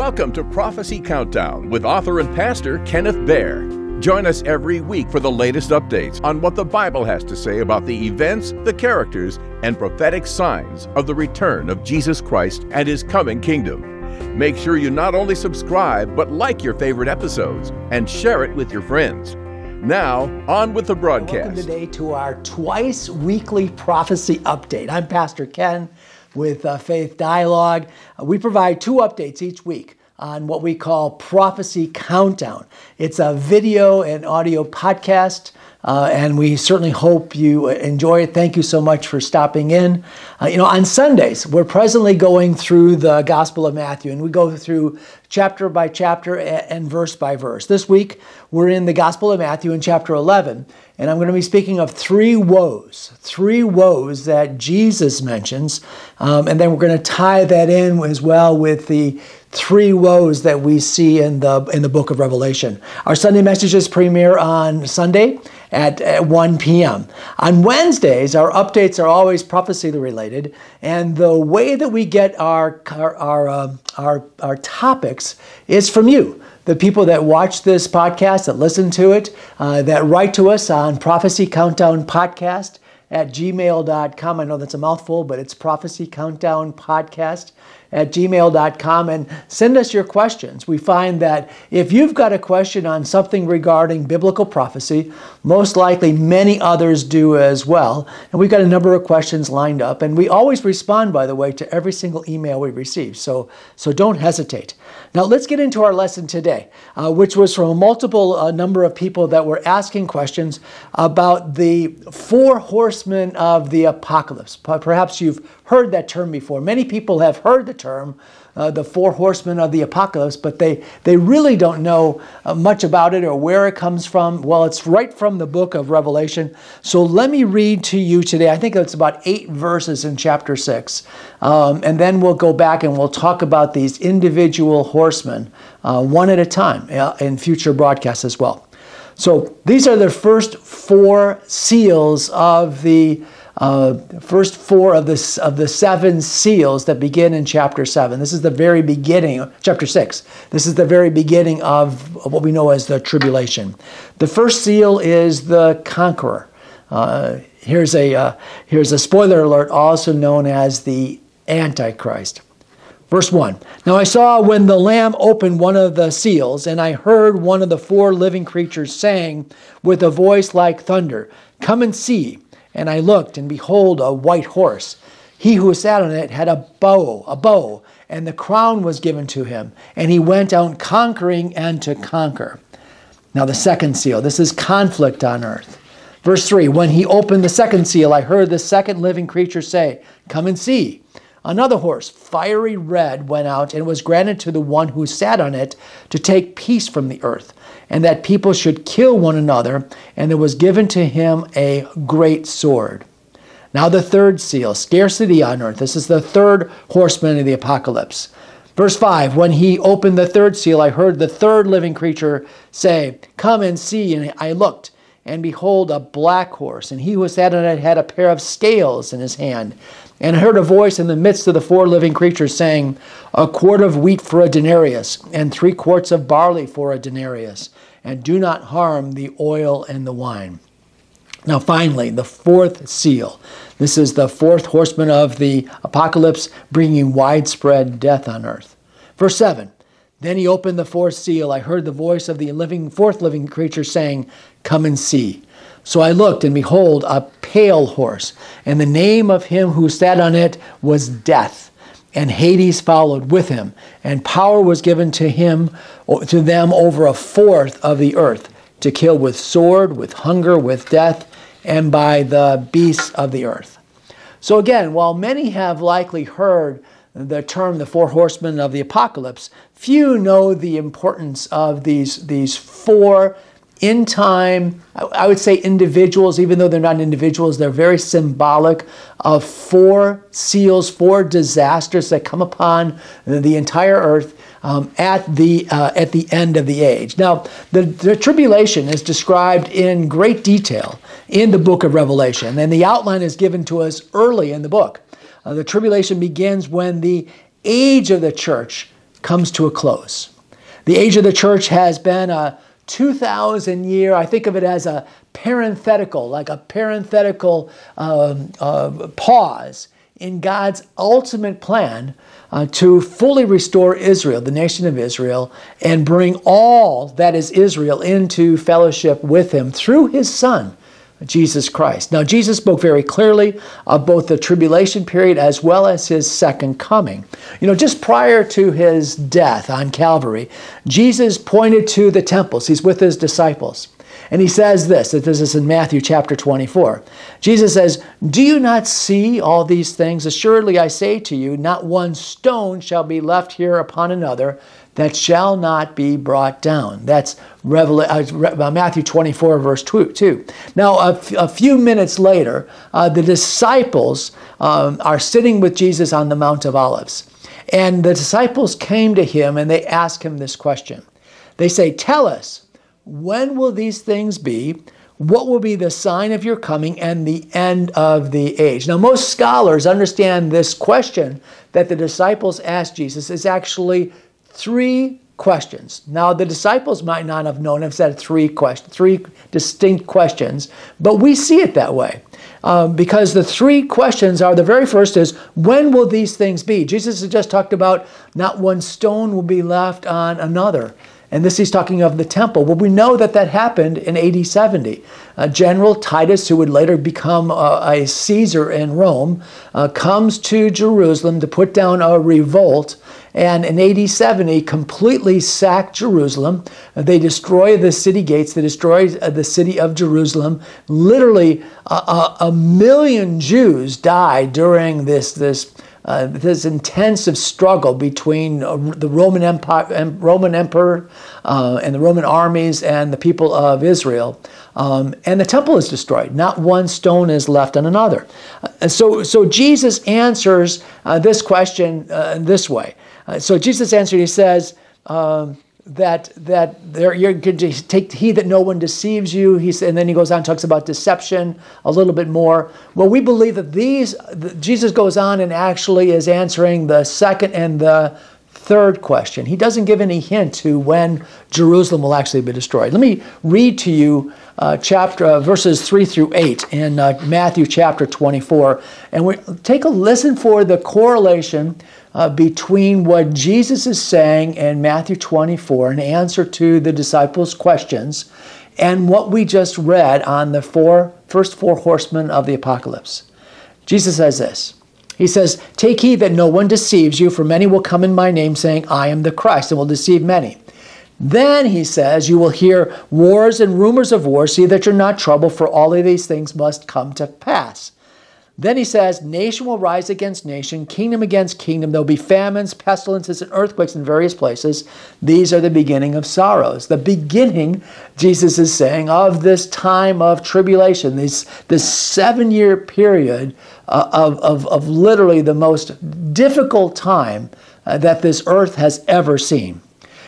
Welcome to Prophecy Countdown with author and pastor Kenneth Baer. Join us every week for the latest updates on what the Bible has to say about the events, the characters, and prophetic signs of the return of Jesus Christ and his coming kingdom. Make sure you not only subscribe, but like your favorite episodes and share it with your friends. Now, on with the broadcast. Welcome today to our twice weekly prophecy update. I'm Pastor Ken with uh, Faith Dialogue. Uh, we provide two updates each week on what we call Prophecy Countdown. It's a video and audio podcast. Uh, and we certainly hope you enjoy it. Thank you so much for stopping in. Uh, you know, on Sundays, we're presently going through the Gospel of Matthew, and we go through chapter by chapter and verse by verse. This week, we're in the Gospel of Matthew in chapter 11, and I'm going to be speaking of three woes, three woes that Jesus mentions. Um, and then we're going to tie that in as well with the three woes that we see in the in the book of Revelation. Our Sunday messages premiere on Sunday at, at 1 p.m. On Wednesdays, our updates are always prophecy related, and the way that we get our our our, uh, our, our topics is from you the people that watch this podcast, that listen to it, uh, that write to us on Prophecy Countdown Podcast at gmail.com. I know that's a mouthful, but it's Prophecy Countdown Podcast at gmail.com and send us your questions. We find that if you've got a question on something regarding biblical prophecy, most likely many others do as well. And we've got a number of questions lined up. And we always respond, by the way, to every single email we receive. So, so don't hesitate. Now, let's get into our lesson today, uh, which was from a multiple uh, number of people that were asking questions about the four horsemen of the apocalypse. Perhaps you've heard that term before. Many people have heard the term, uh, the four horsemen of the apocalypse, but they, they really don't know uh, much about it or where it comes from. Well, it's right from the book of Revelation. So let me read to you today. I think it's about eight verses in chapter six. Um, and then we'll go back and we'll talk about these individual horsemen uh, one at a time in future broadcasts as well. So these are the first four seals of the uh, first four of the, of the seven seals that begin in chapter 7. This is the very beginning, chapter 6. This is the very beginning of what we know as the tribulation. The first seal is the conqueror. Uh, here's, a, uh, here's a spoiler alert, also known as the Antichrist. Verse 1 Now I saw when the Lamb opened one of the seals, and I heard one of the four living creatures saying with a voice like thunder, Come and see. And I looked, and behold, a white horse. He who sat on it had a bow, a bow, and the crown was given to him. And he went out conquering and to conquer. Now, the second seal this is conflict on earth. Verse 3 When he opened the second seal, I heard the second living creature say, Come and see. Another horse, fiery red, went out and was granted to the one who sat on it to take peace from the earth and that people should kill one another, and there was given to him a great sword. Now, the third seal, scarcity on earth. This is the third horseman of the apocalypse. Verse 5 When he opened the third seal, I heard the third living creature say, Come and see. And I looked, and behold, a black horse, and he who sat on it had a pair of scales in his hand. And I heard a voice in the midst of the four living creatures saying, A quart of wheat for a denarius, and three quarts of barley for a denarius, and do not harm the oil and the wine. Now, finally, the fourth seal. This is the fourth horseman of the apocalypse, bringing widespread death on earth. Verse 7 Then he opened the fourth seal. I heard the voice of the living, fourth living creature saying, Come and see. So I looked, and behold, a pale horse, and the name of him who sat on it was Death. And Hades followed with him, and power was given to him, to them over a fourth of the earth, to kill with sword, with hunger, with death, and by the beasts of the earth. So again, while many have likely heard the term the four horsemen of the apocalypse, few know the importance of these, these four in time, I would say individuals, even though they're not individuals, they're very symbolic of four seals, four disasters that come upon the entire earth um, at, the, uh, at the end of the age. Now, the, the tribulation is described in great detail in the book of Revelation, and the outline is given to us early in the book. Uh, the tribulation begins when the age of the church comes to a close. The age of the church has been a 2,000 year, I think of it as a parenthetical, like a parenthetical um, uh, pause in God's ultimate plan uh, to fully restore Israel, the nation of Israel, and bring all that is Israel into fellowship with Him through His Son, Jesus Christ. Now, Jesus spoke very clearly of both the tribulation period as well as his second coming. You know, just prior to his death on Calvary, Jesus pointed to the temples. He's with his disciples. And he says this, that this is in Matthew chapter 24. Jesus says, Do you not see all these things? Assuredly I say to you, not one stone shall be left here upon another that shall not be brought down. That's uh, uh Matthew 24, verse 2. Now, a, few minutes later, uh, the disciples um, are sitting with Jesus on the Mount of Olives. And the disciples came to him and they ask him this question. They say, Tell us, when will these things be? What will be the sign of your coming and the end of the age? Now, most scholars understand this question that the disciples asked Jesus is actually three questions. Now, the disciples might not have known have said three questions, three distinct questions, but we see it that way. Um, because the three questions are the very first is when will these things be? Jesus has just talked about not one stone will be left on another. And this he's talking of the temple. Well, we know that that happened in AD 70. Uh, General Titus, who would later become uh, a Caesar in Rome, uh, comes to Jerusalem to put down a revolt and in AD 70 completely sacked Jerusalem. They destroy the city gates, they destroy uh, the city of Jerusalem. Literally, a, a million Jews die during this, this, uh, this intensive struggle between uh, the Roman, Empire, Roman Emperor uh, and the Roman armies and the people of Israel. Um, and the temple is destroyed. Not one stone is left on another. Uh, so, so Jesus answers uh, this question this way. Uh, so Jesus answered, he says, um, that that there you're going to take heed that no one deceives you. He's and then he goes on talks about deception a little bit more. Well, we believe that these the, Jesus goes on and actually is answering the second and the third question. He doesn't give any hint to when Jerusalem will actually be destroyed. Let me read to you uh, chapter uh, verses three through eight in uh, Matthew chapter 24, and we take a listen for the correlation uh, between what Jesus is saying in Matthew 24, an answer to the disciples' questions, and what we just read on the four, first four horsemen of the apocalypse. Jesus says this. He says, Take heed that no one deceives you, for many will come in my name, saying, I am the Christ, and will deceive many. Then he says, You will hear wars and rumors of wars. See that you're not troubled, for all of these things must come to pass. Then he says, Nation will rise against nation, kingdom against kingdom. There'll be famines, pestilences, and earthquakes in various places. These are the beginning of sorrows. The beginning, Jesus is saying, of this time of tribulation, this, this seven year period uh, of, of, of literally the most difficult time uh, that this earth has ever seen.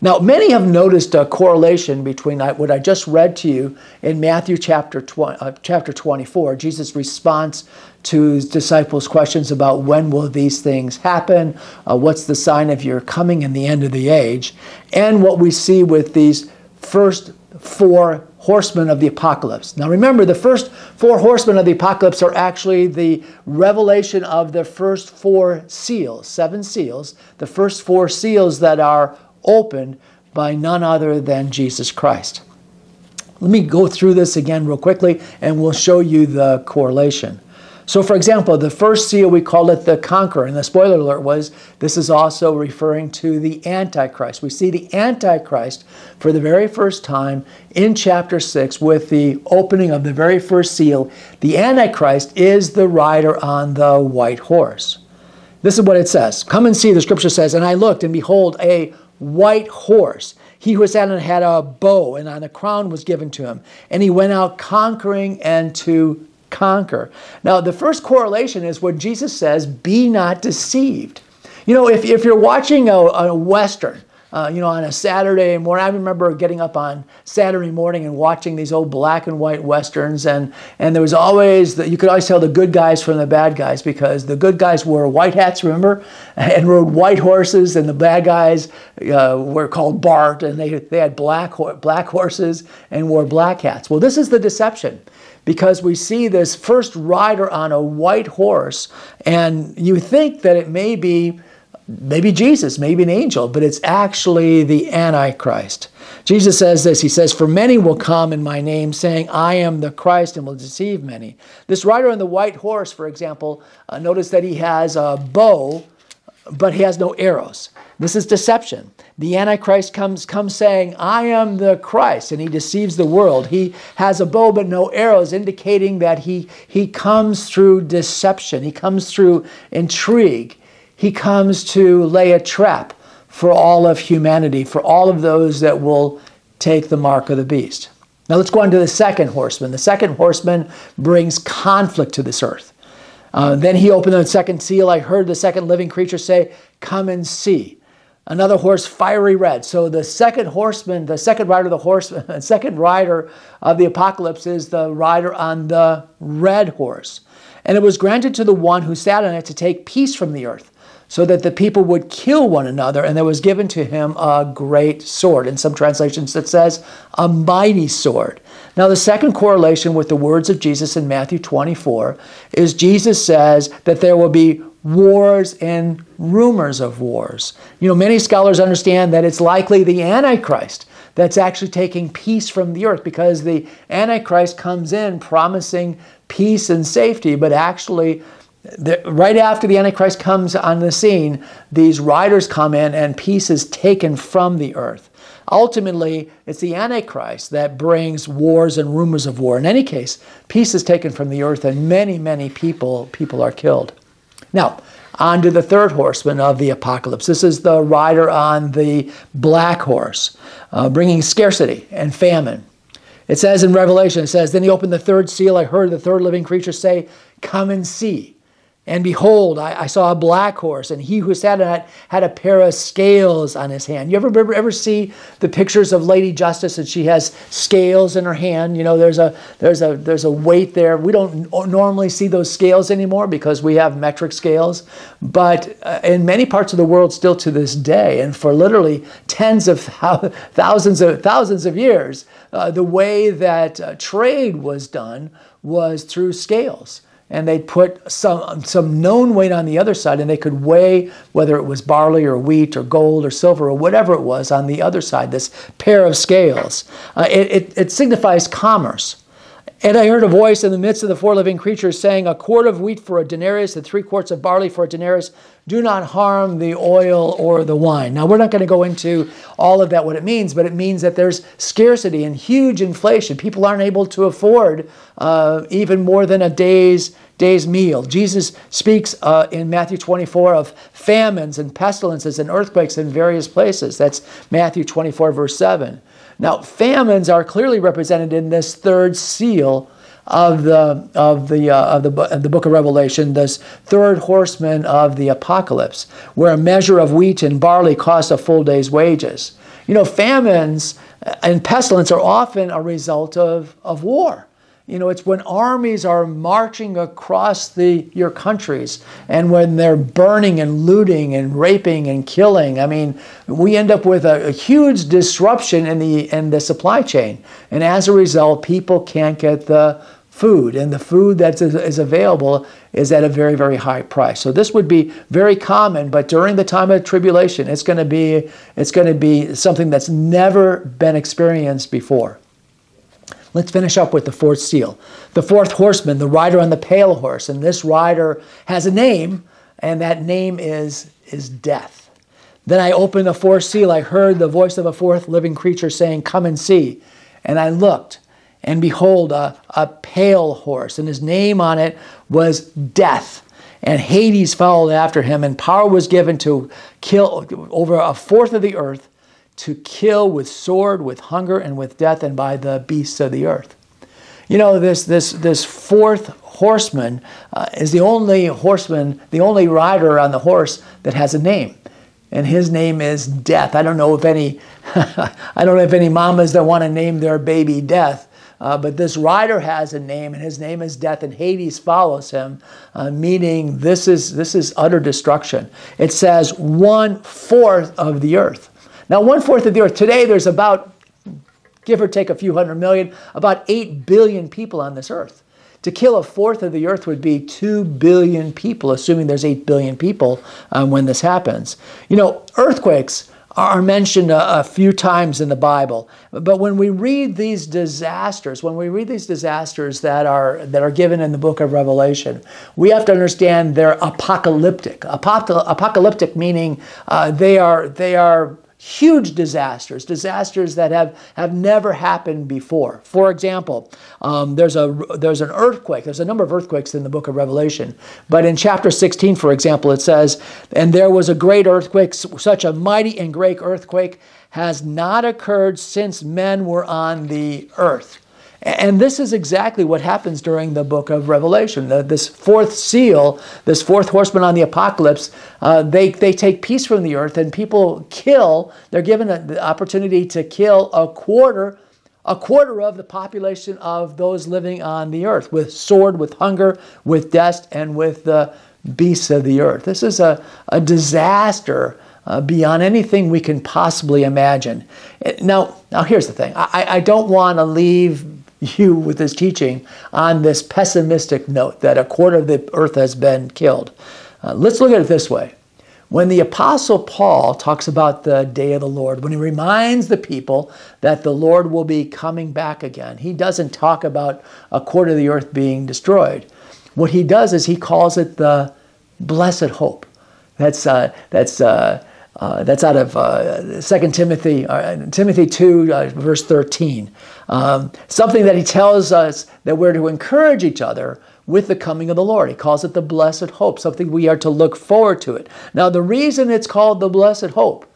Now, many have noticed a correlation between what I just read to you in Matthew chapter, 20, uh, chapter 24, Jesus' response to his disciples' questions about when will these things happen, uh, what's the sign of your coming and the end of the age, and what we see with these first four horsemen of the apocalypse. Now remember, the first four horsemen of the apocalypse are actually the revelation of the first four seals, seven seals, the first four seals that are opened by none other than Jesus Christ. Let me go through this again real quickly and we'll show you the correlation. So, for example, the first seal, we called it the conqueror, and the spoiler alert was this is also referring to the Antichrist. We see the Antichrist for the very first time in chapter 6 with the opening of the very first seal. The Antichrist is the rider on the white horse. This is what it says Come and see, the scripture says, And I looked, and behold, a white horse. He who sat on had a bow, and on a crown was given to him. And he went out conquering and to conquer. Now, the first correlation is when Jesus says, Be not deceived. You know, if, if you're watching a, a Western, uh, you know, on a Saturday morning. I remember getting up on Saturday morning and watching these old black and white westerns, and and there was always the, you could always tell the good guys from the bad guys because the good guys wore white hats, remember, and rode white horses, and the bad guys uh, were called Bart, and they they had black black horses and wore black hats. Well, this is the deception because we see this first rider on a white horse, and you think that it may be maybe Jesus, maybe an angel, but it's actually the Antichrist. Jesus says this He says, For many will come in my name, saying, I am the Christ, and will deceive many. This rider on the white horse, for example, uh, notice that he has a bow, but he has no arrows. This is deception. The Antichrist comes, comes saying, I am the Christ, and he deceives the world. He has a bow but no arrows, indicating that he, he comes through deception, he comes through intrigue he comes to lay a trap for all of humanity, for all of those that will take the mark of the beast. Now let's go on to the second horseman. The second horseman brings conflict to this earth. Uh, then he opened the second seal. I heard the second living creature say, Come and see. Another horse, fiery red. So the second horseman, the second rider of the horse, second rider of the apocalypse is the rider on the red horse. And it was granted to the one who sat on it to take peace from the earth so that the people would kill one another, and there was given to him a great sword. In some translations, it says a mighty sword. Now, the second correlation with the words of Jesus in Matthew 24 is Jesus says that there will be wars and rumors of wars. You know, many scholars understand that it's likely the Antichrist that's actually taking peace from the earth because the Antichrist comes in promising peace and safety, but actually the, right after the Antichrist comes on the scene, these riders come in and peace is taken from the earth. Ultimately, it's the Antichrist that brings wars and rumors of war. In any case, peace is taken from the earth and many, many people, people are killed. Now, on to the third horseman of the apocalypse. This is the rider on the black horse, uh, bringing scarcity and famine. It says in Revelation, it says, Then he opened the third seal. I heard the third living creature say, Come and see. And behold, I, I, saw a black horse, and he who sat on it had a pair of scales on his hand. You ever, ever see the pictures of Lady Justice, and she has scales in her hand? You know, there's a there's a there's a weight there. We don't normally see those scales anymore because we have metric scales, but uh, in many parts of the world, still to this day, and for literally tens of thousands of thousands of years, uh, the way that uh, trade was done was through scales and they'd put some, some known weight on the other side, and they could weigh whether it was barley or wheat or gold or silver or whatever it was on the other side, this pair of scales. Uh, it, it, it signifies commerce. And I heard a voice in the midst of the four living creatures saying, A quart of wheat for a denarius and three quarts of barley for a denarius. Do not harm the oil or the wine. Now, we're not going to go into all of that, what it means, but it means that there's scarcity and huge inflation. People aren't able to afford uh, even more than a day's day's meal. Jesus speaks uh, in Matthew 24 of famines and pestilences and earthquakes in various places. That's Matthew 24, verse 7. Now, famines are clearly represented in this third seal of the of the uh, of the of the book of Revelation, this third horseman of the apocalypse, where a measure of wheat and barley costs a full day's wages. You know, famines and pestilence are often a result of, of war. You know, it's when armies are marching across the, your countries and when they're burning and looting and raping and killing. I mean, we end up with a, a huge disruption in the, in the supply chain. And as a result, people can't get the food. And the food that is, available is at a very, very high price. So this would be very common, but during the time of tribulation, it's going to be, it's going to be something that's never been experienced before. Let's finish up with the fourth seal. The fourth horseman, the rider on the pale horse. And this rider has a name, and that name is, is death. Then I opened the fourth seal. I heard the voice of a fourth living creature saying, Come and see. And I looked, and behold, a, a pale horse, and his name on it was Death. And Hades followed after him, and power was given to kill over a fourth of the earth to kill with sword, with hunger, and with death, and by the beasts of the earth. You know, this, this, this fourth horseman uh, is the only horseman, the only rider on the horse that has a name. and his name is Death. I don't know if any, I don't know if any mamas that want to name their baby Death. Uh, but this rider has a name, and his name is Death, and Hades follows him, uh, meaning this is this is utter destruction. It says one fourth of the earth. Now, one fourth of the earth today, there's about, give or take a few hundred million, about eight billion people on this earth. To kill a fourth of the earth would be 2 billion people, assuming there's 8 billion people um, when this happens. You know, earthquakes are mentioned a, a, few times in the Bible. But when we read these disasters, when we read these disasters that are that are given in the book of Revelation, we have to understand they're apocalyptic. apocalyptic meaning uh, they are they are huge disasters, disasters that have, have never happened before. For example, um, there's, a, there's an earthquake. There's a number of earthquakes in the book of Revelation. But in chapter 16, for example, it says, And there was a great earthquake, such a mighty and great earthquake has not occurred since men were on the earth. And this is exactly what happens during the book of Revelation. The, this fourth seal, this fourth horseman on the apocalypse, uh, they, they take peace from the earth and people kill, they're given the opportunity to kill a quarter, a quarter of the population of those living on the earth with sword, with hunger, with dust, and with the beasts of the earth. This is a, a disaster uh, beyond anything we can possibly imagine. Now, now here's the thing. I, I don't want to leave you with this teaching on this pessimistic note that a quarter of the earth has been killed. Uh, let's look at it this way. When the Apostle Paul talks about the day of the Lord, when he reminds the people that the Lord will be coming back again, he doesn't talk about a quarter of the earth being destroyed. What he does is he calls it the blessed hope. That's, uh, that's uh, uh, that's out of uh, 2 Timothy, uh, Timothy 2, uh, verse 13. Um, something that he tells us that we're to encourage each other with the coming of the Lord. He calls it the blessed hope, something we are to look forward to it. Now, the reason it's called the blessed hope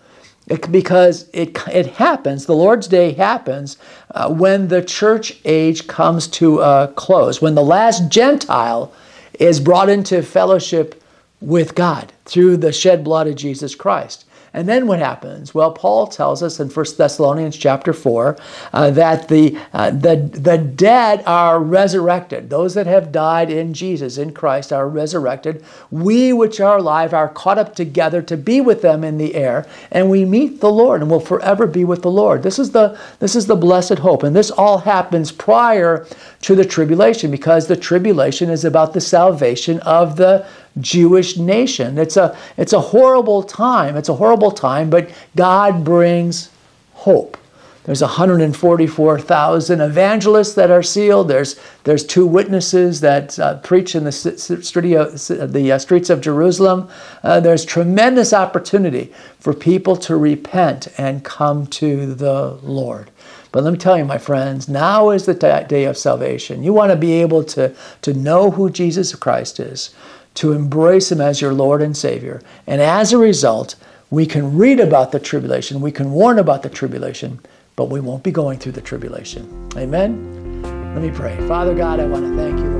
it, because it, it happens, the Lord's day happens uh, when the church age comes to a close, when the last Gentile is brought into fellowship with God through the shed blood of Jesus Christ. And then what happens? Well, Paul tells us in 1 Thessalonians chapter 4 uh, that the, uh, the, the dead are resurrected. Those that have died in Jesus, in Christ, are resurrected. We which are alive are caught up together to be with them in the air, and we meet the Lord and will forever be with the Lord. This is the, this is the blessed hope. And this all happens prior to the tribulation because the tribulation is about the salvation of the Jewish nation. It's a, it's a horrible time. It's a horrible time, but God brings hope. There's 144,000 evangelists that are sealed. There's, there's two witnesses that uh, preach in the, the uh, streets of Jerusalem. Uh, there's tremendous opportunity for people to repent and come to the Lord. But let me tell you, my friends, now is the day of salvation. You want to be able to, to know who Jesus Christ is to embrace Him as your Lord and Savior. And as a result, we can read about the tribulation, we can warn about the tribulation, but we won't be going through the tribulation. Amen? Let me pray. Father God, I want to thank you.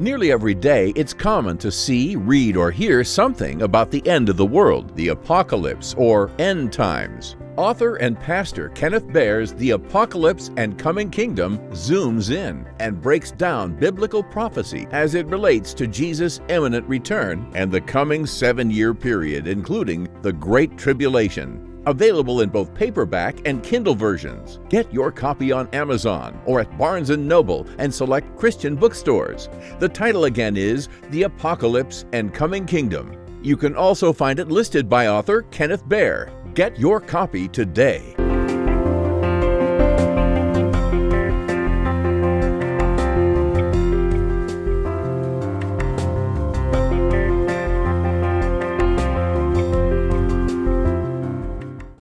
Nearly every day, it's common to see, read, or hear something about the end of the world, the apocalypse, or end times. Author and pastor Kenneth Baer's The Apocalypse and Coming Kingdom zooms in and breaks down biblical prophecy as it relates to Jesus' imminent return and the coming seven year period, including the Great Tribulation. Available in both paperback and Kindle versions. Get your copy on Amazon or at Barnes & Noble and select Christian bookstores. The title again is The Apocalypse and Coming Kingdom. You can also find it listed by author Kenneth Baer Get your copy today.